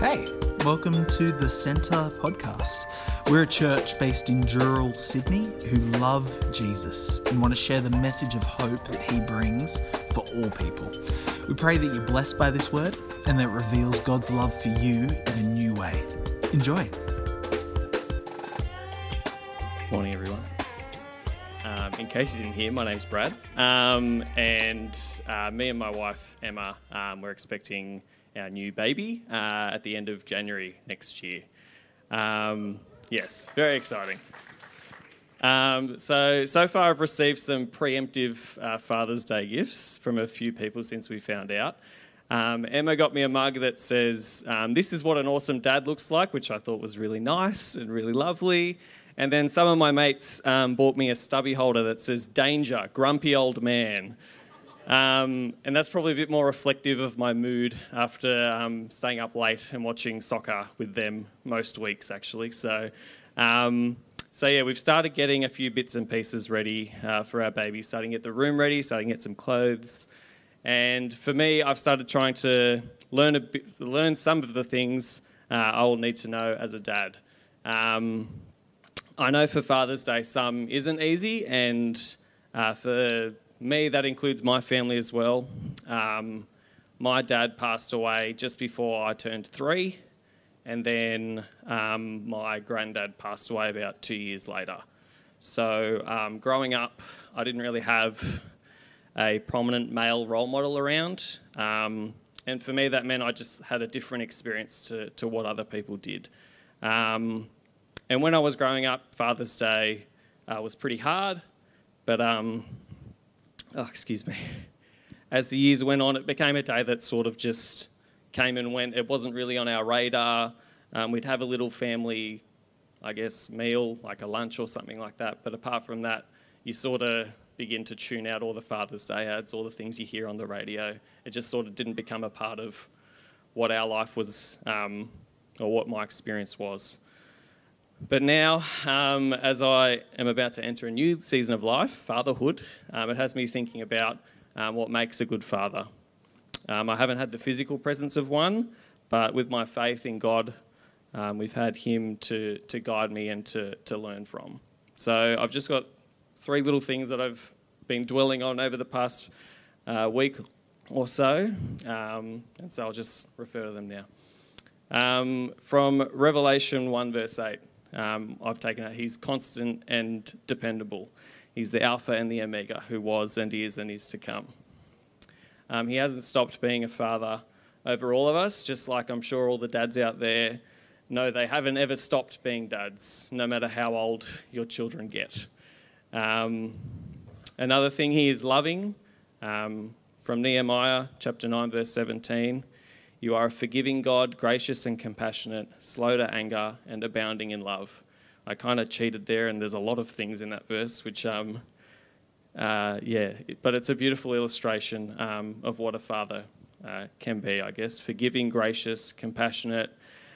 Hey, welcome to the Centre podcast. We're a church based in Dural, Sydney, who love Jesus and want to share the message of hope that he brings for all people. We pray that you're blessed by this word and that reveals God's love for you in a new way. Enjoy. Morning, everyone. Um, in case you didn't hear, my name's Brad, um, and uh, me and my wife Emma, um, we're expecting our new baby uh, at the end of January next year. Um, yes, very exciting. Um, so so far, I've received some preemptive uh, Father's Day gifts from a few people since we found out. Um, Emma got me a mug that says, um, This is what an awesome dad looks like, which I thought was really nice and really lovely. And then some of my mates um, bought me a stubby holder that says, Danger, grumpy old man. Um, and that's probably a bit more reflective of my mood after um, staying up late and watching soccer with them most weeks, actually. So, um, so yeah, we've started getting a few bits and pieces ready uh, for our baby, starting to get the room ready, starting to get some clothes. And for me, I've started trying to learn a bit, learn some of the things uh, I will need to know as a dad. Um, I know for Father's Day, some isn't easy, and uh, for me, that includes my family as well. Um, my dad passed away just before I turned three, and then um, my granddad passed away about two years later. So, um, growing up, I didn't really have a prominent male role model around. Um, and for me, that meant I just had a different experience to, to what other people did. Um, and when I was growing up, Father's Day uh, was pretty hard, but um, oh, excuse me. As the years went on, it became a day that sort of just came and went. It wasn't really on our radar. Um, we'd have a little family, I guess, meal, like a lunch or something like that. But apart from that, you sort of begin to tune out all the Father's Day ads, all the things you hear on the radio. It just sort of didn't become a part of what our life was um, or what my experience was. But now, um, as I am about to enter a new season of life, fatherhood, um, it has me thinking about um, what makes a good father. Um, I haven't had the physical presence of one, but with my faith in God, um, we've had Him to, to guide me and to, to learn from. So I've just got three little things that I've been dwelling on over the past uh, week or so, um, and so I'll just refer to them now. from Revelation 1, verse 8. Um, I've taken it. He's constant and dependable. He's the Alpha and the Omega, who was and is and is to come. Um, he hasn't stopped being a father over all of us, just like I'm sure all the dads out there know they haven't ever stopped being dads, no matter how old your children get. Um, another thing, he is loving. Um, from Nehemiah chapter 9, verse 17. You are a forgiving God, gracious and compassionate, slow to anger, and abounding in love. I kind of cheated there, and there's a lot of things in that verse, which, um, uh, yeah, but it's a beautiful illustration um, of what a father uh, can be, I guess. Forgiving, gracious, compassionate,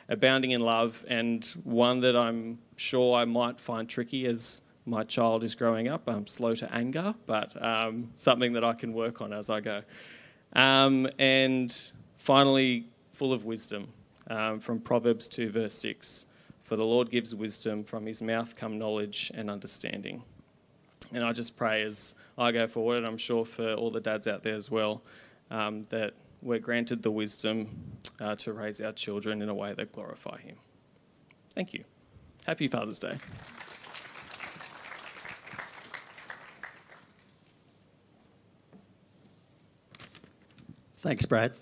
abounding in love, and one that I'm sure I might find tricky as my child is growing up. I'm slow to anger, but um, something that I can work on as I go. Um, and Finally, full of wisdom um, from Proverbs 2, verse 6. For the Lord gives wisdom, from his mouth come knowledge and understanding. And I just pray as I go forward, and I'm sure for all the dads out there as well, um, that we're granted the wisdom uh, to raise our children in a way that glorify him. Thank you. Happy Father's Day. Thanks, Brad.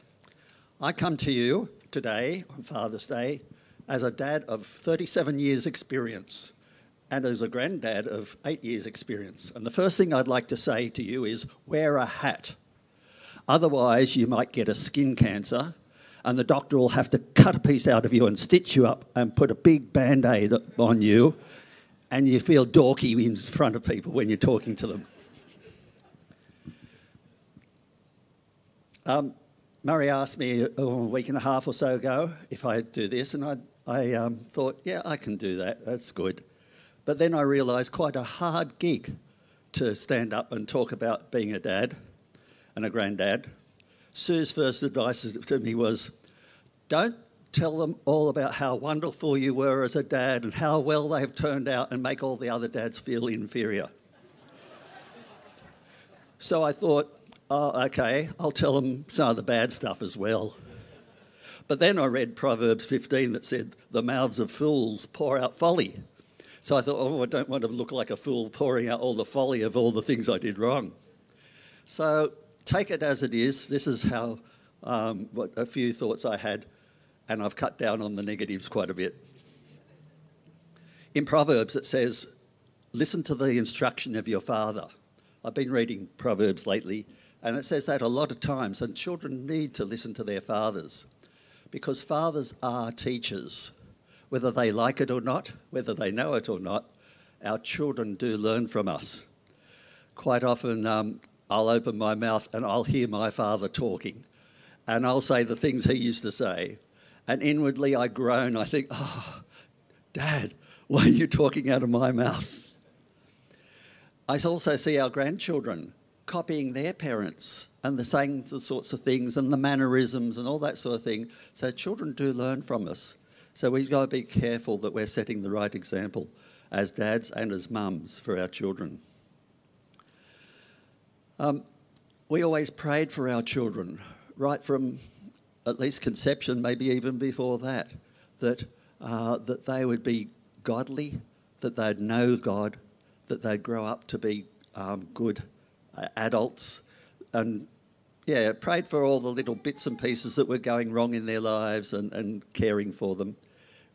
I come to you today on Father's Day as a dad of 37 years' experience and as a granddad of eight years' experience. And the first thing I'd like to say to you is wear a hat. Otherwise, you might get a skin cancer, and the doctor will have to cut a piece out of you and stitch you up and put a big band aid on you, and you feel dorky in front of people when you're talking to them. Um, Murray asked me a week and a half or so ago if I'd do this, and I, I um, thought, yeah, I can do that. That's good. But then I realised quite a hard gig to stand up and talk about being a dad and a granddad. Sue's first advice to me was, don't tell them all about how wonderful you were as a dad and how well they've turned out and make all the other dads feel inferior. so I thought, oh, okay, I'll tell them some of the bad stuff as well. But then I read Proverbs 15 that said, the mouths of fools pour out folly. So I thought, oh, I don't want to look like a fool pouring out all the folly of all the things I did wrong. So take it as it is. This is how um, what a few thoughts I had, and I've cut down on the negatives quite a bit. In Proverbs, it says, Listen to the instruction of your father. I've been reading Proverbs lately, and it says that a lot of times, and children need to listen to their fathers because fathers are teachers. Whether they like it or not, whether they know it or not, our children do learn from us. Quite often, um, I'll open my mouth and I'll hear my father talking, and I'll say the things he used to say. And inwardly, I groan. I think, oh, Dad, why are you talking out of my mouth? I also see our grandchildren copying their parents and the saying the sorts of things and the mannerisms and all that sort of thing. So children do learn from us. So we've got to be careful that we're setting the right example as dads and as mums for our children. Um, we always prayed for our children, right from at least conception, maybe even before that, that, uh, that they would be godly, that they'd know God, that they'd grow up to be um, good uh, adults, and yeah, prayed for all the little bits and pieces that were going wrong in their lives and, and caring for them.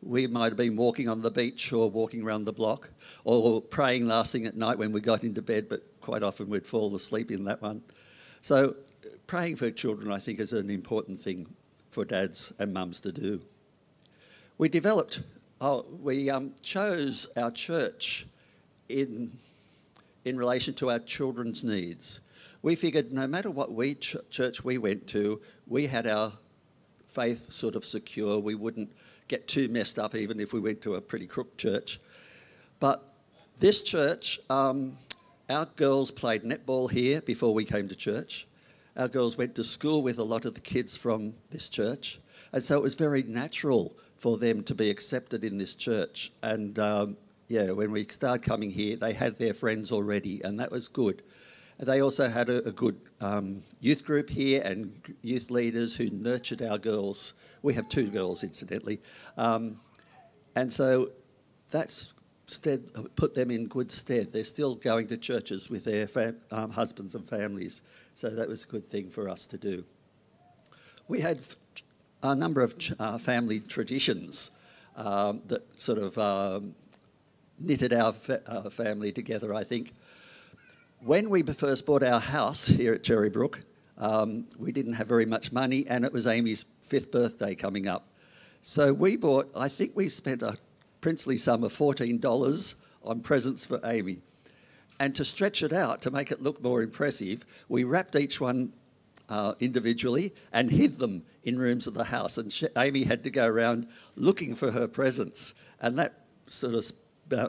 We might have been walking on the beach or walking around the block or praying last thing at night when we got into bed, but quite often we'd fall asleep in that one. So, praying for children, I think, is an important thing for dads and mums to do. We developed, oh, we um, chose our church in, in relation to our children's needs. We figured no matter what we ch- church we went to, we had our faith sort of secure. We wouldn't get too messed up even if we went to a pretty crook church. But this church, um, our girls played netball here before we came to church. Our girls went to school with a lot of the kids from this church. And so it was very natural for them to be accepted in this church. And um, yeah, when we started coming here, they had their friends already, and that was good. They also had a, a good um, youth group here and youth leaders who nurtured our girls. We have two girls, incidentally. Um, and so that's stead, put them in good stead. They're still going to churches with their fam- um, husbands and families. So that was a good thing for us to do. We had a number of uh, family traditions um, that sort of um, knitted our fa- uh, family together, I think. When we first bought our house here at Cherrybrook, um, we didn't have very much money, and it was Amy's fifth birthday coming up. So we bought, I think we spent a princely sum of $14 on presents for Amy. And to stretch it out, to make it look more impressive, we wrapped each one uh, individually and hid them in rooms of the house. And she, Amy had to go around looking for her presents. And that sort of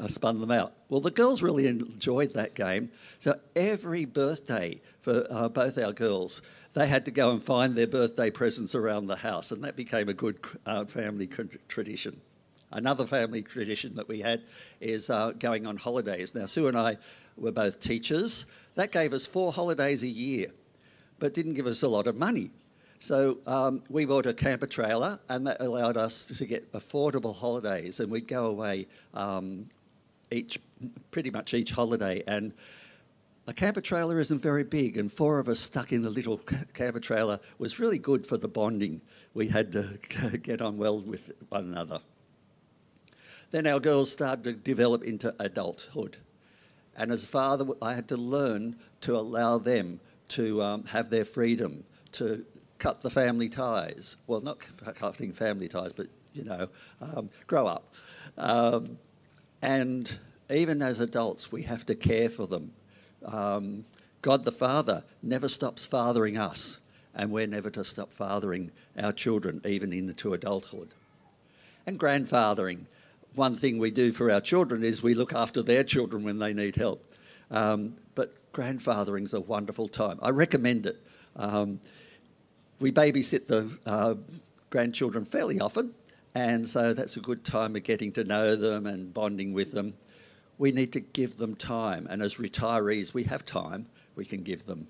spun them out. Well, the girls really enjoyed that game. So every birthday for uh, both our girls, they had to go and find their birthday presents around the house, and that became a good uh, family tradition. Another family tradition that we had is uh, going on holidays. Now, Sue and I were both teachers. That gave us four holidays a year, but didn't give us a lot of money. So um, we bought a camper trailer, and that allowed us to get affordable holidays, and we'd go away um, each, pretty much each holiday. And a camper trailer isn't very big, and four of us stuck in a little camper trailer was really good for the bonding. We had to get on well with one another. Then our girls started to develop into adulthood. And as a father, I had to learn to allow them to um, have their freedom, to cut the family ties. Well, not cutting family ties, but you know, um, grow up. Um, and even as adults, we have to care for them. Um, God the Father never stops fathering us, and we're never to stop fathering our children, even into adulthood. And grandfathering. One thing we do for our children is we look after their children when they need help. Um, but grandfathering is a wonderful time. I recommend it. We babysit the uh, grandchildren fairly often, and so that's a good time of getting to know them and bonding with them. We need to give them time, and as retirees, we have time we can give them.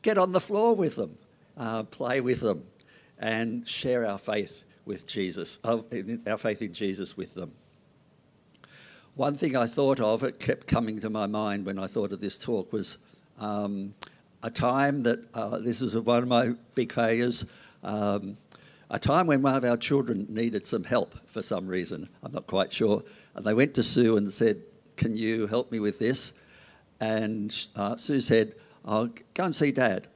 Get on the floor with them, uh, play with them, and share our faith with Jesus, uh, our faith in Jesus with them. One thing I thought of, it kept coming to my mind when I thought of this talk, was um, a time that uh, this is one of my big failures. Um, a time when one of our children needed some help for some reason. I'm not quite sure. And they went to Sue and said, Can you help me with this? And uh, Sue said, I'll go and see Dad.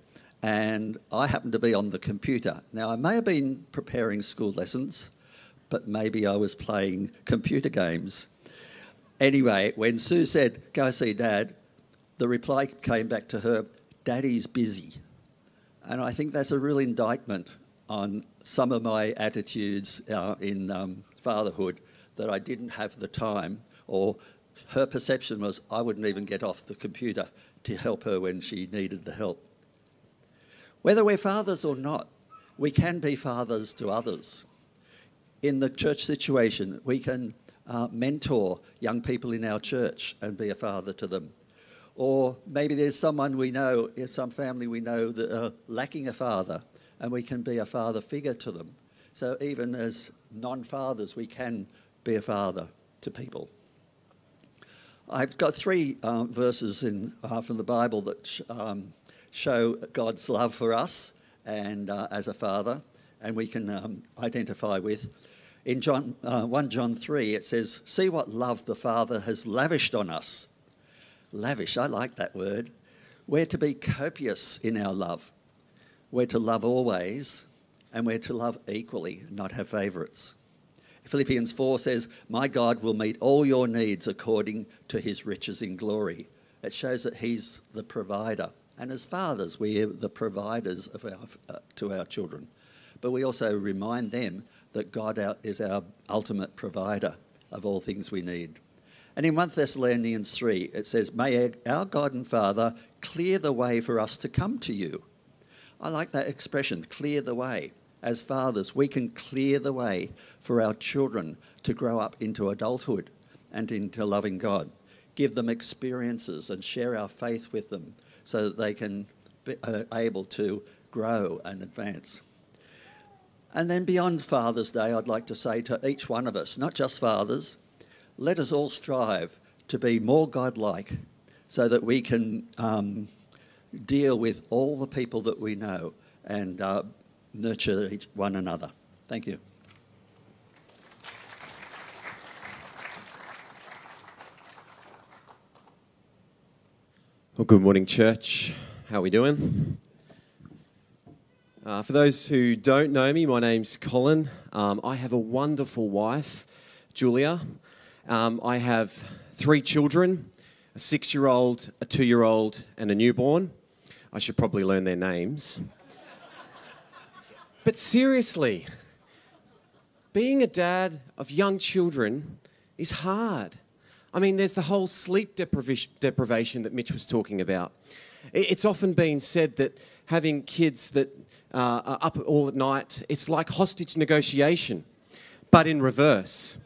And I happened to be on the computer. Now, I may have been preparing school lessons, but maybe I was playing computer games. Anyway, when Sue said, Go see Dad, the reply came back to her, Daddy's busy. And I think that's a real indictment on some of my attitudes uh, in um, fatherhood that I didn't have the time, or her perception was I wouldn't even get off the computer to help her when she needed the help. Whether we're fathers or not, we can be fathers to others. In the church situation, we can uh, mentor young people in our church and be a father to them. Or maybe there's someone we know, some family we know that are lacking a father, and we can be a father figure to them. So even as non fathers, we can be a father to people. I've got three um, verses in, uh, from the Bible that sh- um, show God's love for us and uh, as a father, and we can um, identify with. In John, uh, 1 John 3, it says, See what love the Father has lavished on us. Lavish, I like that word. We're to be copious in our love. We're to love always, and we're to love equally, not have favourites. Philippians 4 says, My God will meet all your needs according to his riches in glory. It shows that he's the provider. And as fathers, we are the providers of our, uh, to our children. But we also remind them that God is our ultimate provider of all things we need. And in 1 Thessalonians 3, it says, May our God and Father clear the way for us to come to you. I like that expression, clear the way. As fathers, we can clear the way for our children to grow up into adulthood and into loving God. Give them experiences and share our faith with them so that they can be uh, able to grow and advance. And then beyond Father's Day, I'd like to say to each one of us, not just fathers, let us all strive to be more godlike so that we can um, deal with all the people that we know and uh, nurture each one another. Thank you. Well, good morning, church. How are we doing? Uh, for those who don't know me, my name's Colin. Um, I have a wonderful wife, Julia. Um, I have three children a six year old, a two year old, and a newborn. I should probably learn their names. but seriously, being a dad of young children is hard. I mean, there's the whole sleep deprivation that Mitch was talking about. It's often been said that having kids that uh, are up all at night, it's like hostage negotiation, but in reverse.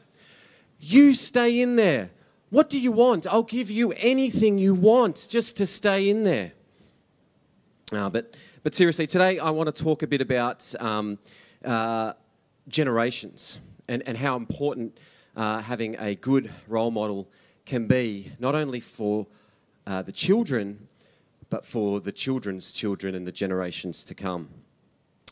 You stay in there. What do you want? I'll give you anything you want just to stay in there. Uh, but, but seriously, today I want to talk a bit about um, uh, generations and, and how important uh, having a good role model can be, not only for uh, the children, but for the children's children and the generations to come.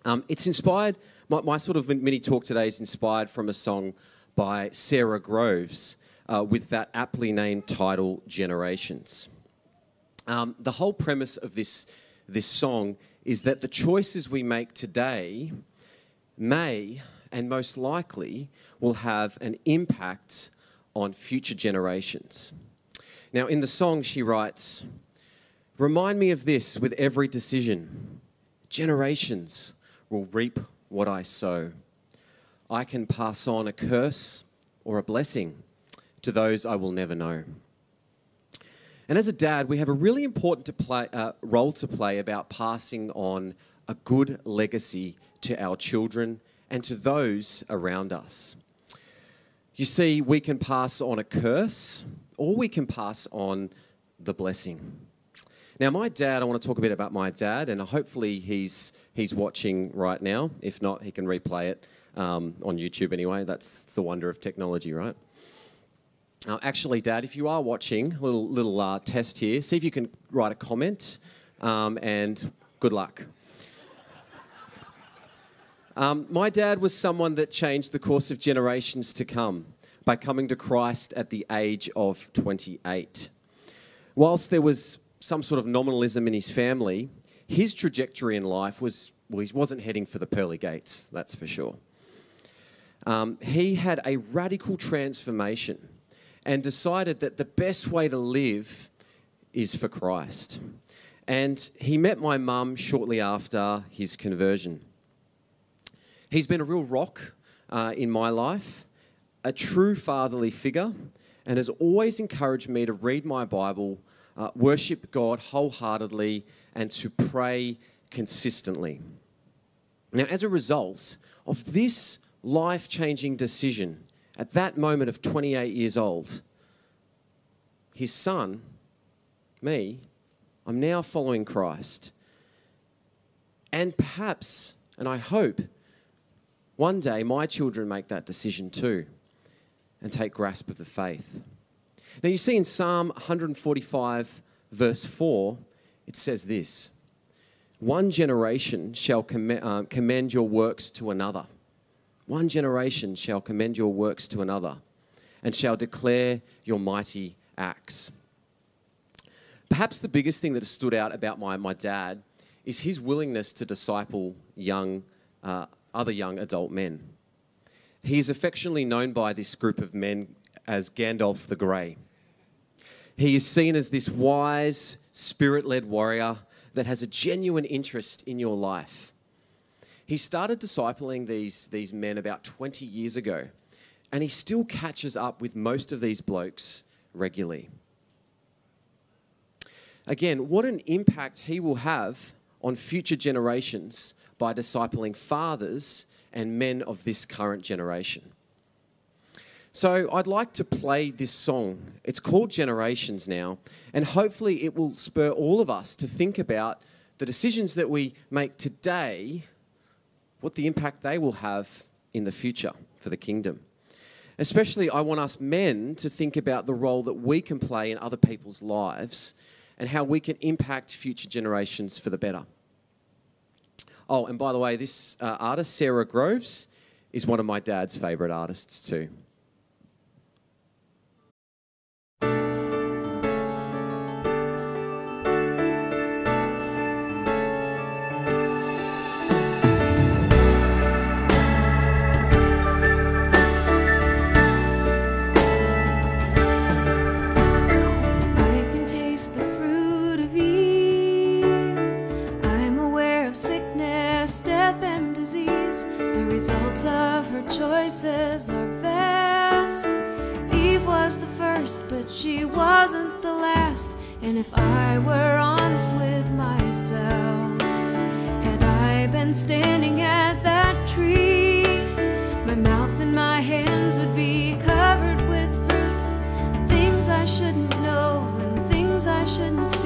Um, it's inspired, my, my, sort of mini talk today is inspired from a song by Sara Groves uh, with that aptly named title, Generations. Um, the whole premise of this, this song is that the choices we make today may and most likely will have an impact on future generations. Now, in the song, she writes, Remind me of this with every decision. Generations will reap what I sow. I can pass on a curse or a blessing to those I will never know. And as a dad, we have a really important to play, uh, role to play about passing on a good legacy to our children and to those around us. You see, we can pass on a curse or we can pass on the blessing. Now, my dad, I want to talk a bit about my dad, and hopefully he's, he's watching right now. If not, he can replay it um, on YouTube anyway. That's the wonder of technology, right? Uh, actually, Dad, if you are watching, little, little uh, test here. See if you can write a comment, um, and good luck. Um, my dad was someone that changed the course of generations to come by coming to Christ at the age of 28. Whilst there was some sort of nominalism in his family, his trajectory in life was, well, he wasn't heading for the pearly gates, that's for sure. Um, he had a radical transformation and decided that the best way to live is for Christ. And he met my mum shortly after his conversion. He's been a real rock uh, in my life, a true fatherly figure, and has always encouraged me to read my Bible, uh, worship God wholeheartedly, and to pray consistently. Now, as a result of this life changing decision at that moment of 28 years old, his son, me, I'm now following Christ. And perhaps, and I hope, one day, my children make that decision too and take grasp of the faith. Now, you see in Psalm 145, verse 4, it says this One generation shall uh, commend your works to another. One generation shall commend your works to another and shall declare your mighty acts. Perhaps the biggest thing that has stood out about my, my dad is his willingness to disciple young uh, other young adult men. He is affectionately known by this group of men as Gandalf the Grey. He is seen as this wise, spirit led warrior that has a genuine interest in your life. He started discipling these, these men about 20 years ago, and he still catches up with most of these blokes regularly. Again, what an impact he will have on future generations by discipling fathers and men of this current generation. So I'd like to play this song. It's called Generations now, and hopefully it will spur all of us to think about the decisions that we make today, what the impact they will have in the future for the kingdom. Especially, I want us men to think about the role that we can play in other people's lives and how we can impact future generations for the better. Oh, and by the way, this uh, artist, Sara Groves, is one of my dad's favourite artists too. Choices are vast. Eve was the first, but she wasn't the last. And if I were honest with myself, had I been standing at that tree, my mouth and my hands would be covered with fruit. Things I shouldn't know and things I shouldn't see.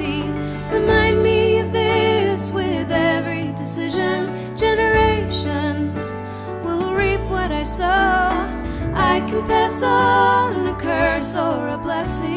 Can pass on a curse or a blessing